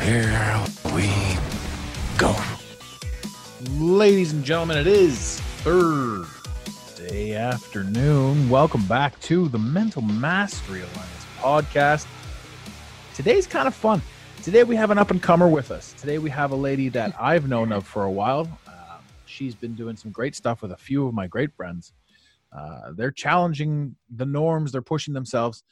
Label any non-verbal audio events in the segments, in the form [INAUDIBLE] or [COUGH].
here we go. Ladies and gentlemen, it is Thursday afternoon. Welcome back to the Mental Mastery Alliance podcast. Today's kind of fun. Today we have an up and comer with us. Today we have a lady that [LAUGHS] I've known of for a while. Um, she's been doing some great stuff with a few of my great friends. Uh, they're challenging the norms, they're pushing themselves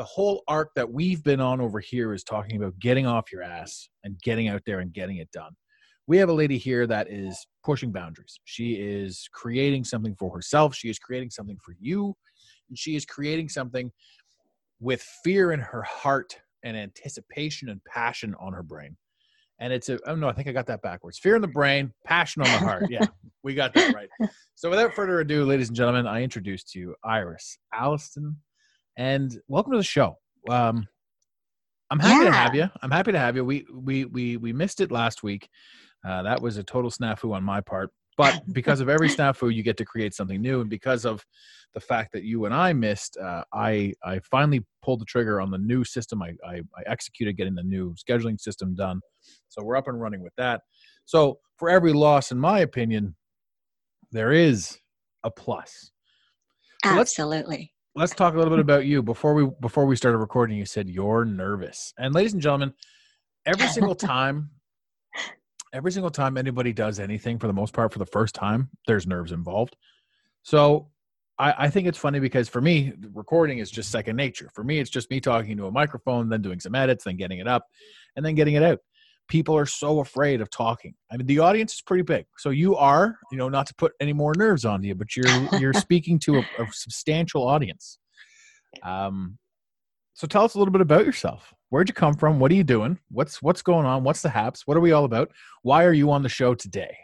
the whole arc that we've been on over here is talking about getting off your ass and getting out there and getting it done. We have a lady here that is pushing boundaries. She is creating something for herself, she is creating something for you, and she is creating something with fear in her heart and anticipation and passion on her brain. And it's a, oh no, I think I got that backwards. Fear in the brain, passion on the heart. Yeah, we got that right. [LAUGHS] So without further ado, ladies and gentlemen, I introduce to you Ires Alliston and welcome to the show. Um, I'm happy yeah. to have you. I'm happy to have you. We we we we missed it last week. Uh, that was a total snafu on my part. But [LAUGHS] because of every snafu, you get to create something new, and because of the fact that you and I missed, uh, I I finally pulled the trigger on the new system. I, I I executed getting the new scheduling system done, so we're up and running with that. So for every loss, in my opinion, there is a plus. So Absolutely let's talk a little bit about you. Before we before we started recording you said you're nervous. And ladies and gentlemen every single [LAUGHS] time every single time anybody does anything for the most part for the first time there's nerves involved. So I, I think it's funny because for me recording is just second nature. For me it's just me talking to a microphone then doing some edits then getting it up and then getting it out people are so afraid of talking. I mean, the audience is pretty big. So you are, you know, not to put any more nerves on you, but you're [LAUGHS] you're speaking to a, a, substantial audience. Um, so tell us a little bit about yourself. Where'd you come from? What are you doing? What's what's going on? What's the haps? What are we all about? Why are you on the show today?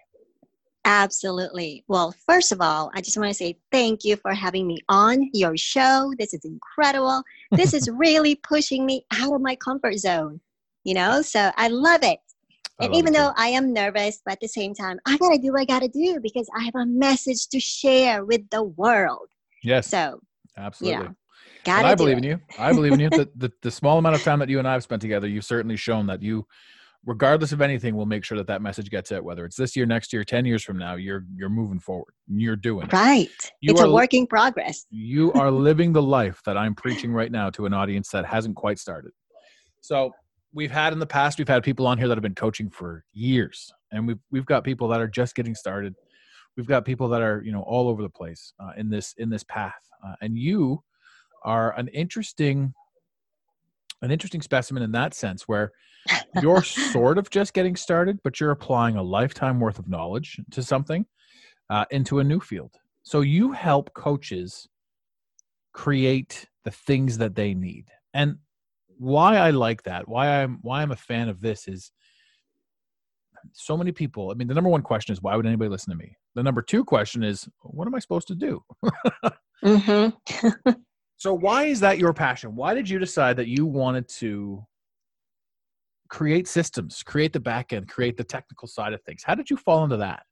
Absolutely. Well, first of all, I just want to say thank you for having me on your show. This is incredible. This is [LAUGHS] really pushing me out of my comfort zone you know so i love it and even though i am nervous but at the same time i gotta do what i gotta do because i have a message to share with the world yes so absolutely you know, I believe it. in you. I believe in you. The, [LAUGHS] the, the small amount of time that you and I have spent together, you've certainly shown that you, regardless of anything, will make sure that that message gets out. Whether it's this year, next year, ten years from now, you're you're moving forward. You're doing right. You it's are, a working progress. you are [LAUGHS] living the life that I'm preaching right now to an audience that hasn't quite started. So we've had in the past we've had people on here that have been coaching for years and we've we've got people that are just getting started. We've got people that are you know all over the place uh, in this in this path uh, and you are an interesting an interesting specimen in that sense where [LAUGHS] you're sort of just getting started but you're applying a lifetime worth of knowledge to something uh, into a new field. So you help coaches create the things that they need. And why I like that, why I'm why I'm a fan of this is so many people. I mean, the number one question is why would anybody listen to me? The number two question is what am I supposed to do? mm-hmm. [LAUGHS] so why is that your passion? Why did you decide that you wanted to create systems, create the back end, create the technical side of things? How did you fall into that?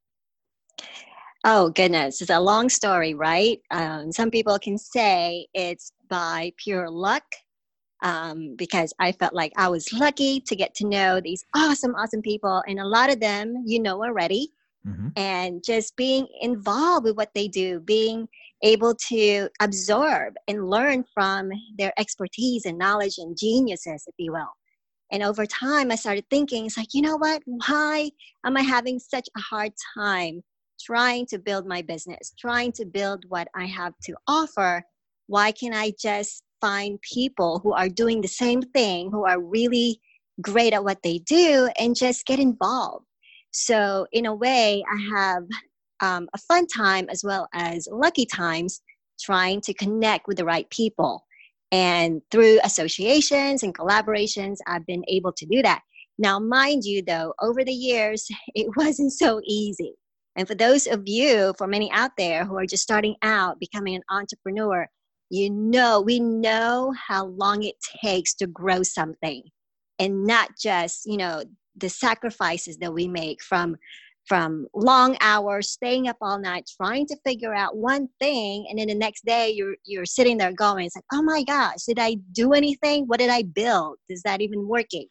Oh goodness, it's a long story, right? Um, some people can say it's by pure luck um, because I felt like I was lucky to get to know these awesome, awesome people. And a lot of them you know already. Mm-hmm. And just being involved with what they do, being able to absorb and learn from their expertise and knowledge and geniuses, if you will. And over time, I started thinking, it's like, you know what? Why am I having such a hard time trying to build my business, trying to build what I have to offer? Why can't I just find people who are doing the same thing, who are really great at what they do, and just get involved. So, in a way, I have um, a fun time as well as lucky times trying to connect with the right people. And through associations and collaborations, I've been able to do that. Now, mind you, though, over the years, [LAUGHS] it wasn't so easy. And for those of you, for many out there who are just starting out becoming an entrepreneur, you know, we know how long it takes to grow something and not just, you know, the sacrifices that we make from from long hours staying up all night trying to figure out one thing. And then the next day you're you're sitting there going it's like oh my gosh did i do anything? What did i build? Is that even working?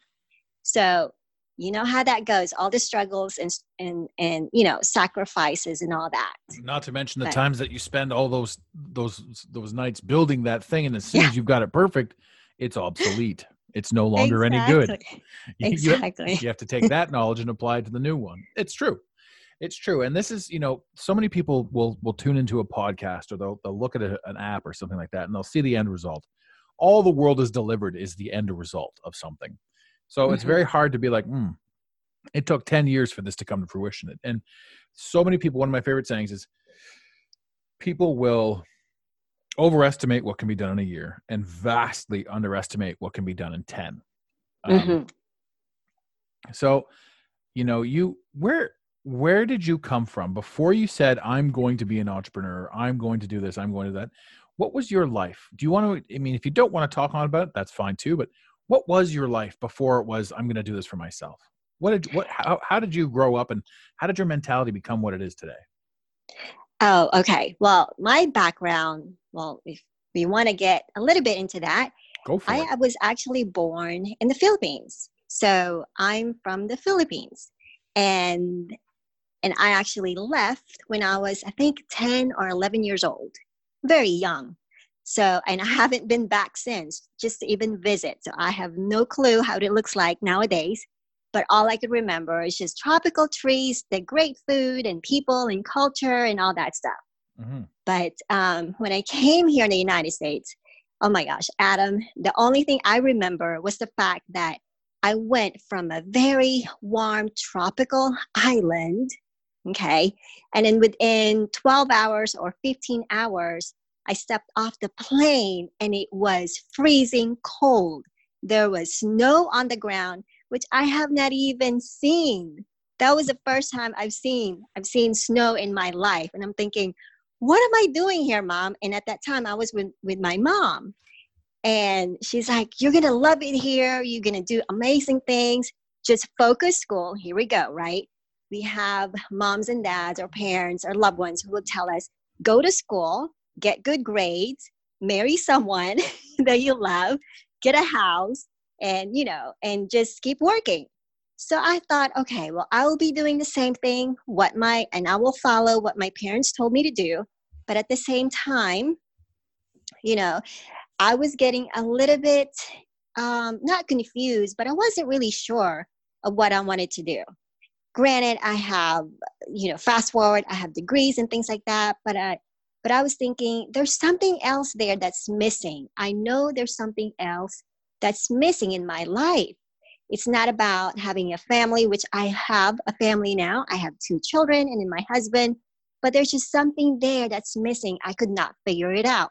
So you know how that goes all the struggles and and and you know sacrifices and all that. Not to mention the but, times that you spend all those those those nights building that thing and as soon yeah. as you've got it perfect it's obsolete. It's no longer exactly. any good. Exactly. [LAUGHS] You, you have to take that knowledge and apply it to the new one. It's true. It's true. And this is you know so many people will will tune into a podcast or they'll, they'll look at a, an app or something like that and they'll see the end result. All the world is delivered is the end result of something so mm-hmm. it's very hard to be like, hmm, it took 10 years for this to come to fruition. And so many people, one of my favorite sayings is people will overestimate what can be done in a year and vastly underestimate what can be done in 10. Um, mm-hmm. So, you know, you, where, where did you come from before you said, I'm going to be an entrepreneur, I'm going to do this, I'm going to that? What was your life? Do you want to, I mean, if you don't want to talk on about it, that's fine too, but what was your life before it was i'm going to do this for myself what did what how, how did you grow up and how did your mentality become what it is today? Oh okay. Well my background well if we want to get a little bit into that Go for I, it. I was actually born in the philippines. So i'm from the philippines. And and i actually left when i was i think 10 or 11 years old. Very young so, and I [LAUGHS] haven't been back since just to even visit. So I have no clue how it looks like nowadays. But all I could remember is just tropical trees, the great food and people and culture and all that stuff. Mm-hmm. But um, when I came here in the United States, oh my gosh, Adam, the only thing I remember was the fact that I went from a very warm tropical island, okay, and then within 12 hours or 15 hours, I stepped off the plane and it was freezing cold. There was snow on the ground, which I have not even seen. That was the first time I've seen I've seen snow in my life. And I'm thinking, what am I doing here, mom? And at that time I was with, with my mom. And she's like, You're gonna love it here, you're gonna do amazing things. Just focus school. Here we go, right? We have moms and dads or parents or loved ones who will tell us, go to school, get good grades, marry someone [LAUGHS] that you love, get a house, and you know, and just keep working. So I thought, okay, well, I will be doing the same thing, what my and I will follow what my parents told me to do. But at the same time, you know, I was getting a little bit um, not confused, but I wasn't really sure of what I wanted to do. Granted, I have, you know, fast forward, I have degrees and things like that, but I, but I was thinking, there's something else there that's missing. I know there's something else that's missing in my life. It's not about having a family, which I have a family now. I have two children and then my husband, but there's just something there that's missing. I could not figure it out.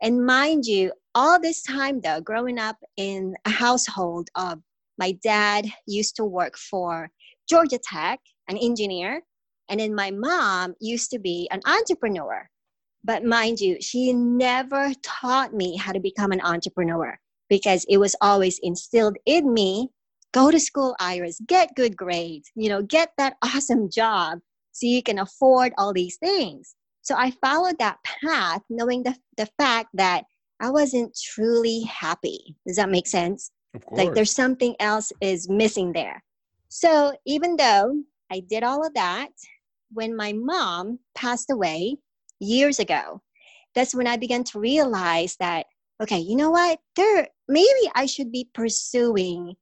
And mind you, all this time though, growing up in a household of my dad used to work for Georgia Tech, an engineer, and then my mom used to be an entrepreneur. But mind you, she never taught me how to become an entrepreneur because it was always instilled in me go to school, Ires, get good grades, you know, get that awesome job so you can afford all these things. So I followed that path knowing the, the fact that I wasn't truly happy. Does that make sense? Like there's something else is missing there. So even though I did all of that, when my mom passed away, years ago. That's when I began to realize that, okay, you know what? There, maybe I should be pursuing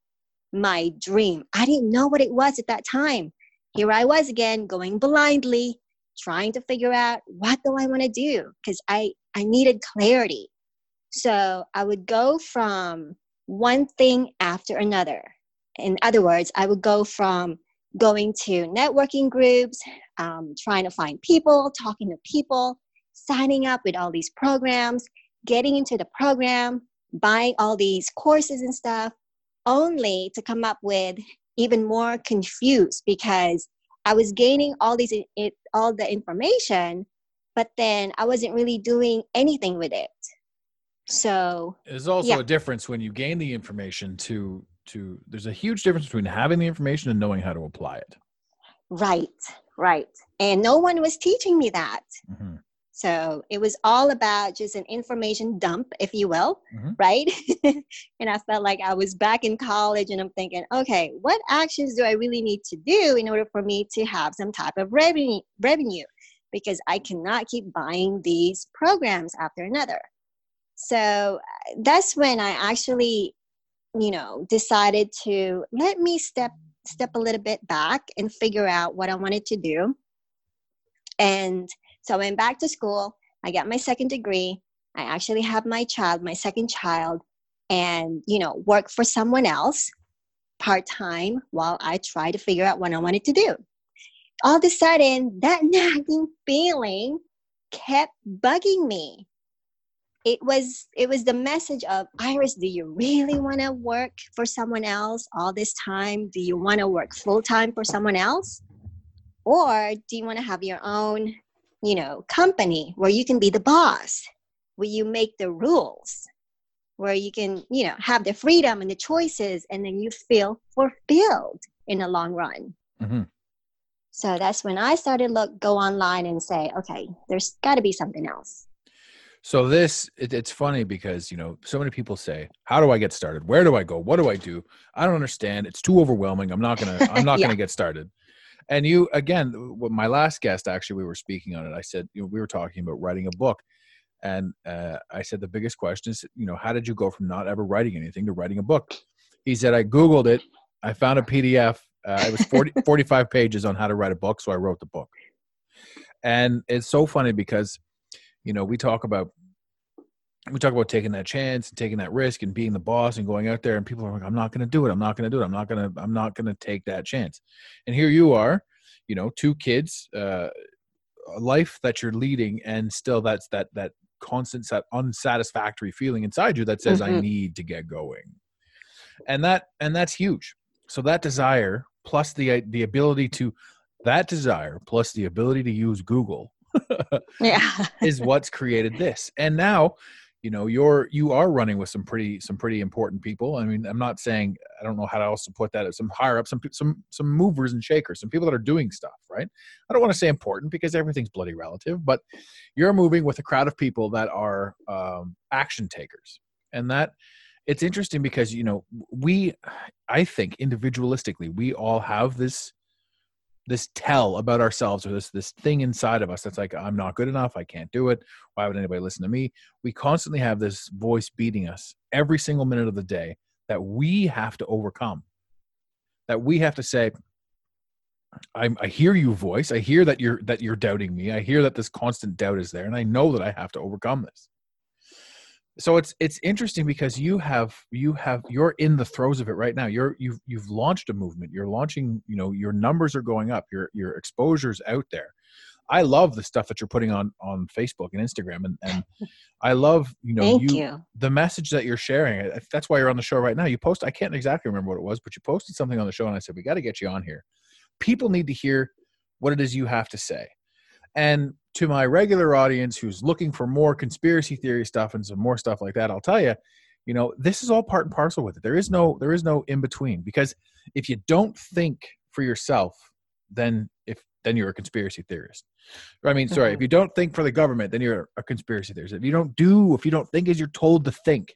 my dream. I didn't know what it was at that time. Here I was again, going blindly, trying to figure out what do I want to do because I, I needed clarity. So I would go from one thing after another. In other words, I would go from going to networking groups, um, trying to find people, talking to people, signing up with all these programs, getting into the program, buying all these courses and stuff, only to come up with even more confused because I was gaining all these it, all the information, but then I wasn't really doing anything with it. So there's also yeah. a difference when you gain the information to to there's a huge difference between having the information and knowing how to apply it. Right, right. And no one was teaching me that. Mm-hmm. So it was all about just an information dump, if you will, mm-hmm. right? [LAUGHS] and I felt like I was back in college and I'm thinking, okay, what actions do I really need to do in order for me to have some type of revenue revenue? Because I cannot keep buying these programs after another. So uh, that's when I actually, you know, decided to let me step step a little bit back and figure out what I wanted to do. And so I went back to school. I got my second degree. I actually have my child, my second child, and you know, work for someone else part time while I try to figure out what I wanted to do. All of a sudden, that [LAUGHS] nagging feeling kept bugging me. It was it was the message of Ires, do you really want to work for someone else all this time? Do you want to work full time for someone else? Or do you want to have your own you know company where you can be the boss where you make the rules where you can you know have the freedom and the choices and then you feel fulfilled in the long run mm-hmm. so that's when i started look go online and say okay there's got to be something else so this it, it's funny because you know so many people say how do i get started? Where do i go? What do i do? I don't understand. It's too overwhelming. I'm not gonna i'm [LAUGHS] not yeah. gonna get started. And you again my last guest actually we were speaking on it. I said you know we were talking about writing a book. And uh, i said the biggest question is you know how did you go from not ever writing anything to writing a book? He said i googled it. I found a pdf uh, it was 40, [LAUGHS] 45 pages on how to write a book so i wrote the book. And it's so funny because you know we talk about we talk about taking that chance and taking that risk and being the boss and going out there and people are like i'm not going to do it. I'm not going to do it. I'm not going to i'm not going to take that chance. And here you are you know two kids uh, a life that you're leading and still that's that that constant that unsatisfactory feeling inside you that says mm-hmm. i need to get going. And that and that's huge. So that desire plus the the ability to that desire plus the ability to use google [LAUGHS] yeah. is what's created this. And now you know you're you are running with some pretty some pretty important people. I mean i'm not saying i don't know how else to put that some higher up some some some movers and shakers some people that are doing stuff right? I don't want to say important because everything's bloody relative but you're moving with a crowd of people that are um, action takers. And that it's interesting because you know we i think individualistically we all have this this tell about ourselves or this this thing inside of us that's like i'm not good enough i can't do it why would anybody listen to me? We constantly have this voice beating us every single minute of the day that we have to overcome. That we have to say I, I hear you voice. I hear that you're that you're doubting me. I hear that this constant doubt is there and i know that i have to overcome this so it's it's interesting because you have you have you're in the throes of it right now. You're you've you've launched a movement. You're launching you know your numbers are going up. Your your exposure's out there. I love the stuff that you're putting on on facebook and instagram and and [LAUGHS] i love you know you, you, the message that you're sharing. That's why you're on the show right now. You post i can't exactly remember what it was but you posted something on the show and i said we got to get you on here. People need to hear what it is you have to say. And to my regular audience who's looking for more conspiracy theory stuff and some more stuff like that, I'll tell you, you know, this is all part and parcel with it. There is no there is no in between because if you don't think for yourself, then if then you're a conspiracy theorist. I mean, sorry, if mm-hmm. you don't think for the government, then you're a conspiracy theorist. If you don't do, if you don't think as you're told to think,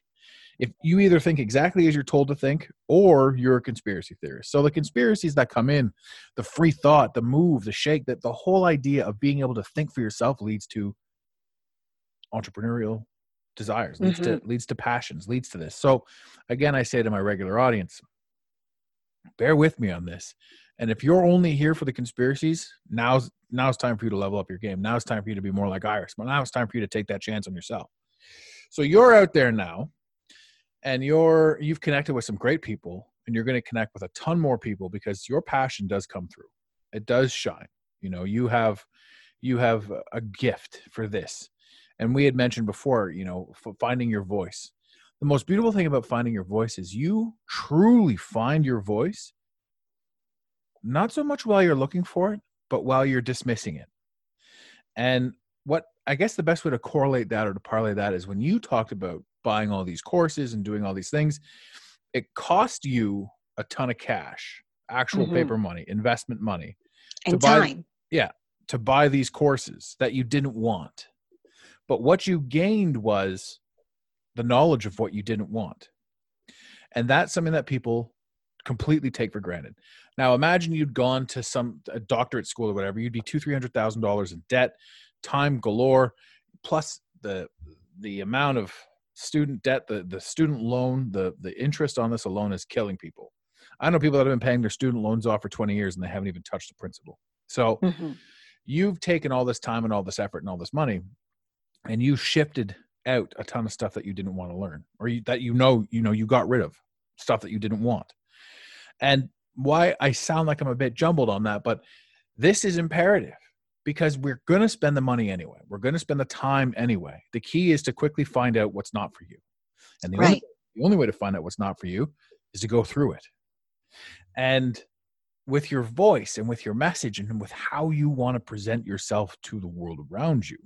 if you either think exactly as you're told to think or you're a conspiracy theorist. So the conspiracies that come in the free thought the move the shake that the whole idea of being able to think for yourself leads to entrepreneurial desires leads mm-hmm. to leads to passions leads to this. So again i say to my regular audience bear with me on this. And if you're only here for the conspiracies now's now's time for you to level up your game. Now it's time for you to be more like Ires but now it's time for you to take that chance on yourself. So you're out there now and you're you've connected with some great people and you're going to connect with a ton more people because your passion does come through. It does shine. You know you have you have a gift for this. And we had mentioned before you know finding your voice. The most beautiful thing about finding your voice is you truly find your voice not so much while you're looking for it, but while you're dismissing it. And what I guess the best way to correlate that or to parlay that is when you talked about buying all these courses and doing all these things, it cost you a ton of cash, actual Mhm. paper money, investment money And buy- time. to buy these courses that you didn't want. But what you gained was the knowledge of what you didn't want. And that's something that people completely take for granted. Now imagine you'd gone to some a doctorate school or whatever, you'd be two, three hundred thousand dollars in debt, time galore, plus the the amount of student debt, the the student loan, the the interest on this alone is killing people. I know people that have been paying their student loans off for 20 years and they haven't even touched the principal. So Mhm. you've taken all this time and all this effort and all this money and you shifted out a ton of stuff that you didn't want to learn or you, that you know you know you got rid of stuff that you didn't want and why i sound like i'm a bit jumbled on that but this is imperative because we're going to spend the money anyway we're going to spend the time anyway the key is to quickly find out what's not for you and the, only, the only way to find out what's not for you is to go through it and with your voice and with your message and with how you want to present yourself to the world around you.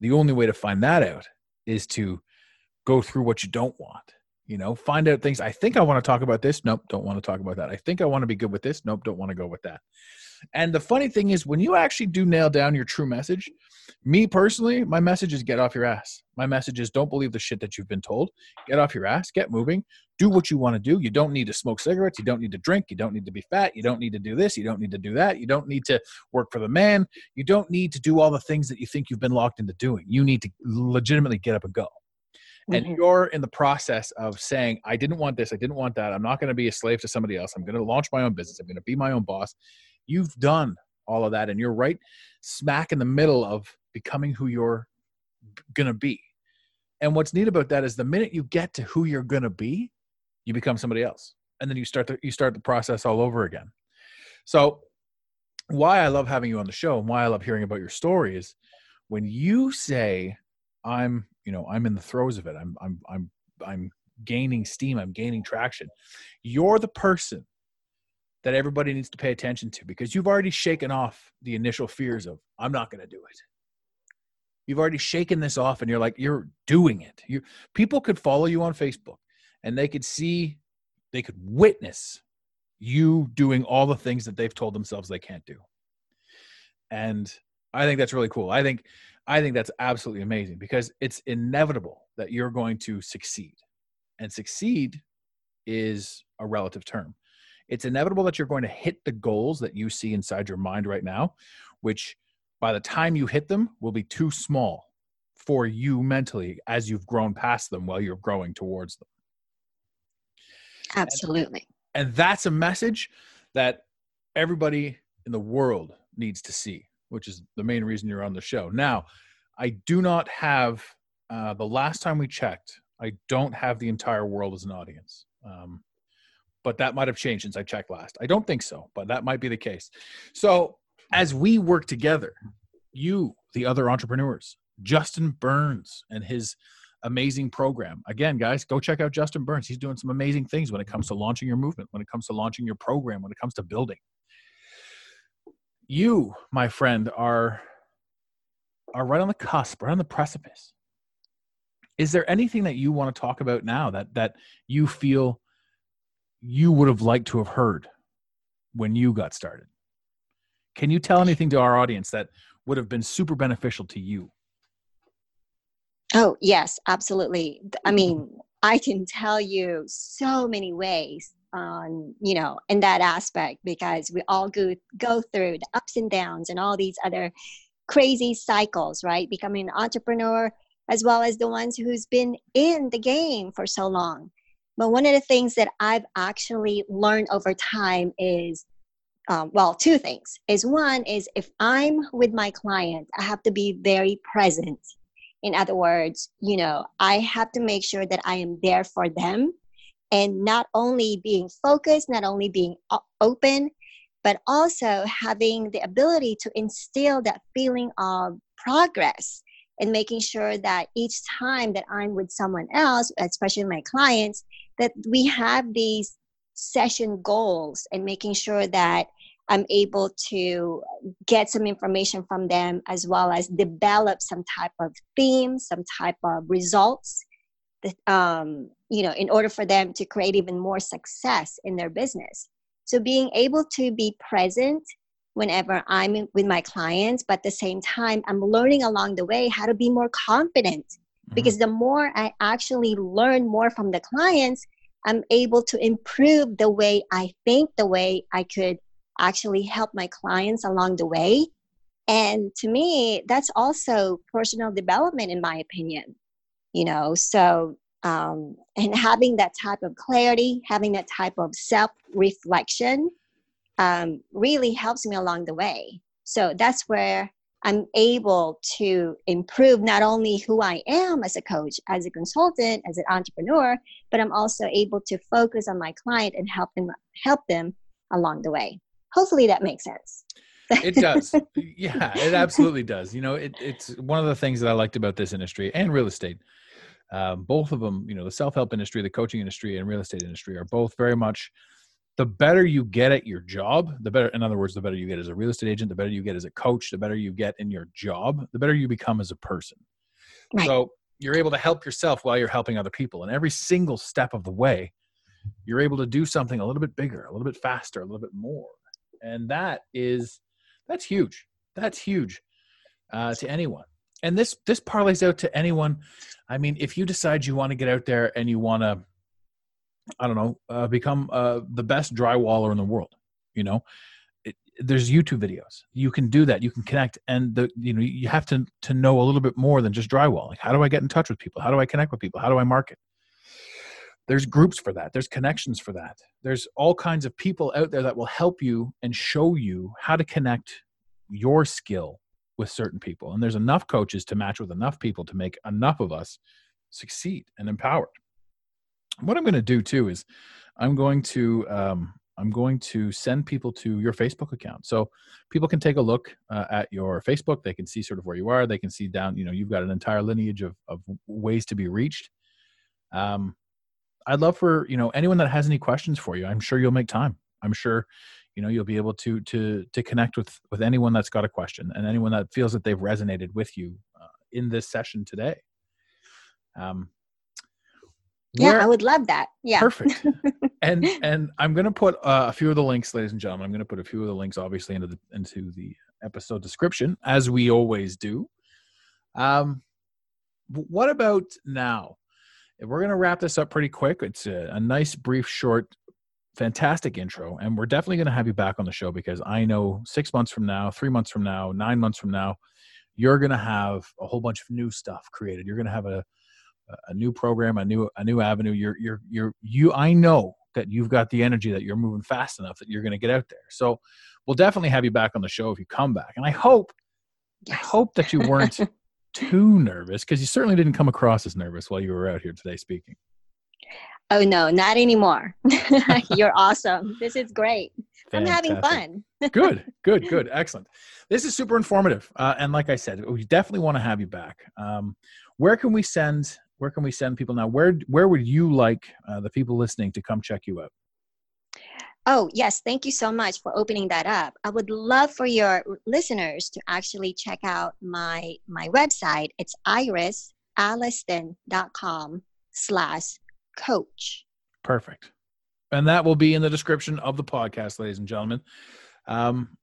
The only way to find that out is to go through what you don't want. You know, find out things. I think I want to talk about this. Nope, don't want to talk about that. I think I want to be good with this. Nope, don't want to go with that. And the funny thing is, when you actually do nail down your true message, me personally, my message is get off your ass. My message is don't believe the shit that you've been told. Get off your ass, get moving, do what you want to do. You don't need to smoke cigarettes. You don't need to drink. You don't need to be fat. You don't need to do this. You don't need to do that. You don't need to work for the man. You don't need to do all the things that you think you've been locked into doing. You need to legitimately get up and go. And Mhm. you're in the process of saying, I didn't want this. I didn't want that. I'm not going to be a slave to somebody else. I'm going to launch my own business. I'm going to be my own boss. You've done all of that. And you're right smack in the middle of becoming who you're going to be. And what's neat about that is the minute you get to who you're going to be, you become somebody else. And then you start the, you start the process all over again. So why I love having you on the show and why I love hearing about your story is when you say I'm, you know, I'm in the throes of it. I'm I'm I'm I'm gaining steam, I'm gaining traction. You're the person that everybody needs to pay attention to because you've already shaken off the initial fears of I'm not going to do it. You've already shaken this off and you're like you're doing it. You people could follow you on Facebook and they could see they could witness you doing all the things that they've told themselves they can't do. And I think that's really cool. I think I think that's absolutely amazing because it's inevitable that you're going to succeed. And succeed is a relative term. It's inevitable that you're going to hit the goals that you see inside your mind right now, which by the time you hit them will be too small for you mentally as you've grown past them while you're growing towards them. Absolutely. And that's a message that everybody in the world needs to see, which is the main reason you're on the show. Now, I do not have, uh, the last time we checked, I don't have the entire world as an audience. Um, but that might have changed since I checked last. I don't think so, but that might be the case. So, as we work together, you, the other entrepreneurs, Justin Burns and his amazing program. Again, guys, go check out Justin Burns. He's doing some amazing things when it comes to launching your movement, when it comes to launching your program, when it comes to building. You, my friend, are are right on the cusp, right on the precipice. Is there anything that you want to talk about now that that you feel you would have liked to have heard when you got started? Can you tell anything to our audience that would have been super beneficial to you? Oh, yes, absolutely. I mean, I can tell you so many ways on, you know, in that aspect because we all go go through the ups and downs and all these other crazy cycles, right? Becoming an entrepreneur as well as the ones who's been in the game for so long. But one of the things that I've actually learned over time is um, well, two things. Is one is if I'm with my client, I have to be very present in other words you know i have to make sure that i am there for them and not only being focused not only being open but also having the ability to instill that feeling of progress and making sure that each time that i'm with someone else especially my clients that we have these session goals and making sure that I'm able to get some information from them as well as develop some type of theme, some type of results that, um, you know, in order for them to create even more success in their business. So being able to be present whenever I'm with my clients, but at the same time, I'm learning along the way how to be more confident. Mm-hmm. Because the more I actually learn more from the clients, I'm able to improve the way I think, the way I could actually help my clients along the way. And to me, that's also personal development, in my opinion. You know, so um, and having that type of clarity, having that type of self reflection, um, really helps me along the way. So that's where I'm able to improve not only who I am as a coach, as a consultant, as an entrepreneur, but I'm also able to focus on my client and help them help them along the way. Hopefully that makes sense. It does. [LAUGHS] Yeah it absolutely does. You know it, it's one of the things that i liked about this industry and real estate. Um, both of them you know the self-help industry the coaching industry and real estate industry are both very much the better you get at your job the better in other words the better you get as a real estate agent the better you get as a coach the better you get in your job the better you become as a person right. so you're able to help yourself while you're helping other people and every single step of the way you're able to do something a little bit bigger a little bit faster a little bit more and that is that's huge. That's huge uh, to anyone. And this this parlays out to anyone. I mean, if you decide you want to get out there and you want to, I don't know, uh, become uh, the best drywaller in the world, you know, it, there's YouTube videos. You can do that. You can connect, and the you know you have to to know a little bit more than just drywall. Like, how do I get in touch with people? How do I connect with people? How do I market? there's groups for that there's connections for that there's all kinds of people out there that will help you and show you how to connect your skill with certain people and there's enough coaches to match with enough people to make enough of us succeed and empowered what i'm going to do too is i'm going to um, i'm going to send people to your facebook account so people can take a look uh, at your facebook they can see sort of where you are they can see down you know you've got an entire lineage of, of ways to be reached um, I'd love for you know anyone that has any questions for you. I'm sure you'll make time. I'm sure you know you'll be able to to to connect with with anyone that's got a question and anyone that feels that they've resonated with you uh, in this session today. Um, yeah, where, I would love that. Yeah, perfect. [LAUGHS] and and I'm going to put uh, a few of the links, ladies and gentlemen. I'm going to put a few of the links, obviously, into the into the episode description, as we always do. Um, what about now? we're going to wrap this up pretty quick. It's a, a nice, brief, short, fantastic intro. And we're definitely going to have you back on the show because I know six months from now, three months from now, nine months from now, you're going to have a whole bunch of new stuff created. You're going to have a, a new program, a new, a new avenue. You're, you're, you're, you, I know that you've got the energy that you're moving fast enough that you're going to get out there. So we'll definitely have you back on the show if you come back. And I hope, yes. I hope that you weren't [LAUGHS] too nervous because you certainly didn't come across as nervous while you were out here today speaking. Oh no, not anymore. [LAUGHS] You're [LAUGHS] awesome. This is great. Fantastic. I'm having fun. good, good, good, excellent. This is super informative, uh, and like I said, we definitely want to have you back. Um, where can we send? Where can we send people now? Where Where would you like uh, the people listening to come check you out? Oh, yes. Thank you so much for opening that up. I would love for your listeners to actually check out my my website. It's iresalliston.com slash coach. Perfect. And that will be in the description of the podcast, ladies and gentlemen. Um,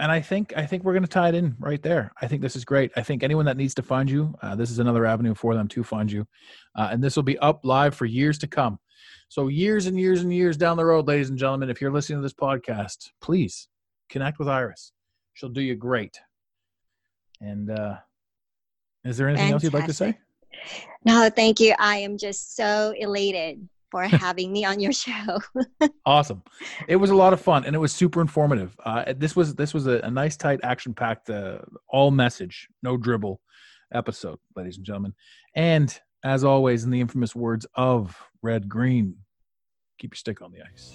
and I think I think we're going to tie it in right there. I think this is great. I think anyone that needs to find you, uh, this is another avenue for them to find you, uh, and this will be up live for years to come. So, years and years and years down the road, ladies and gentlemen, if you're listening to this podcast, please connect with Ires. She'll do you great. And uh, is there anything Fantastic. else you'd like to say? No, thank you. I am just so elated for having me on your [LAUGHS] show. awesome. It was a lot of fun and it was super informative. Uh, this was this was a, a nice, tight, action packed, uh, all message, no dribble episode, ladies and gentlemen. And as always, in the infamous words of Red Green, keep your stick on the ice.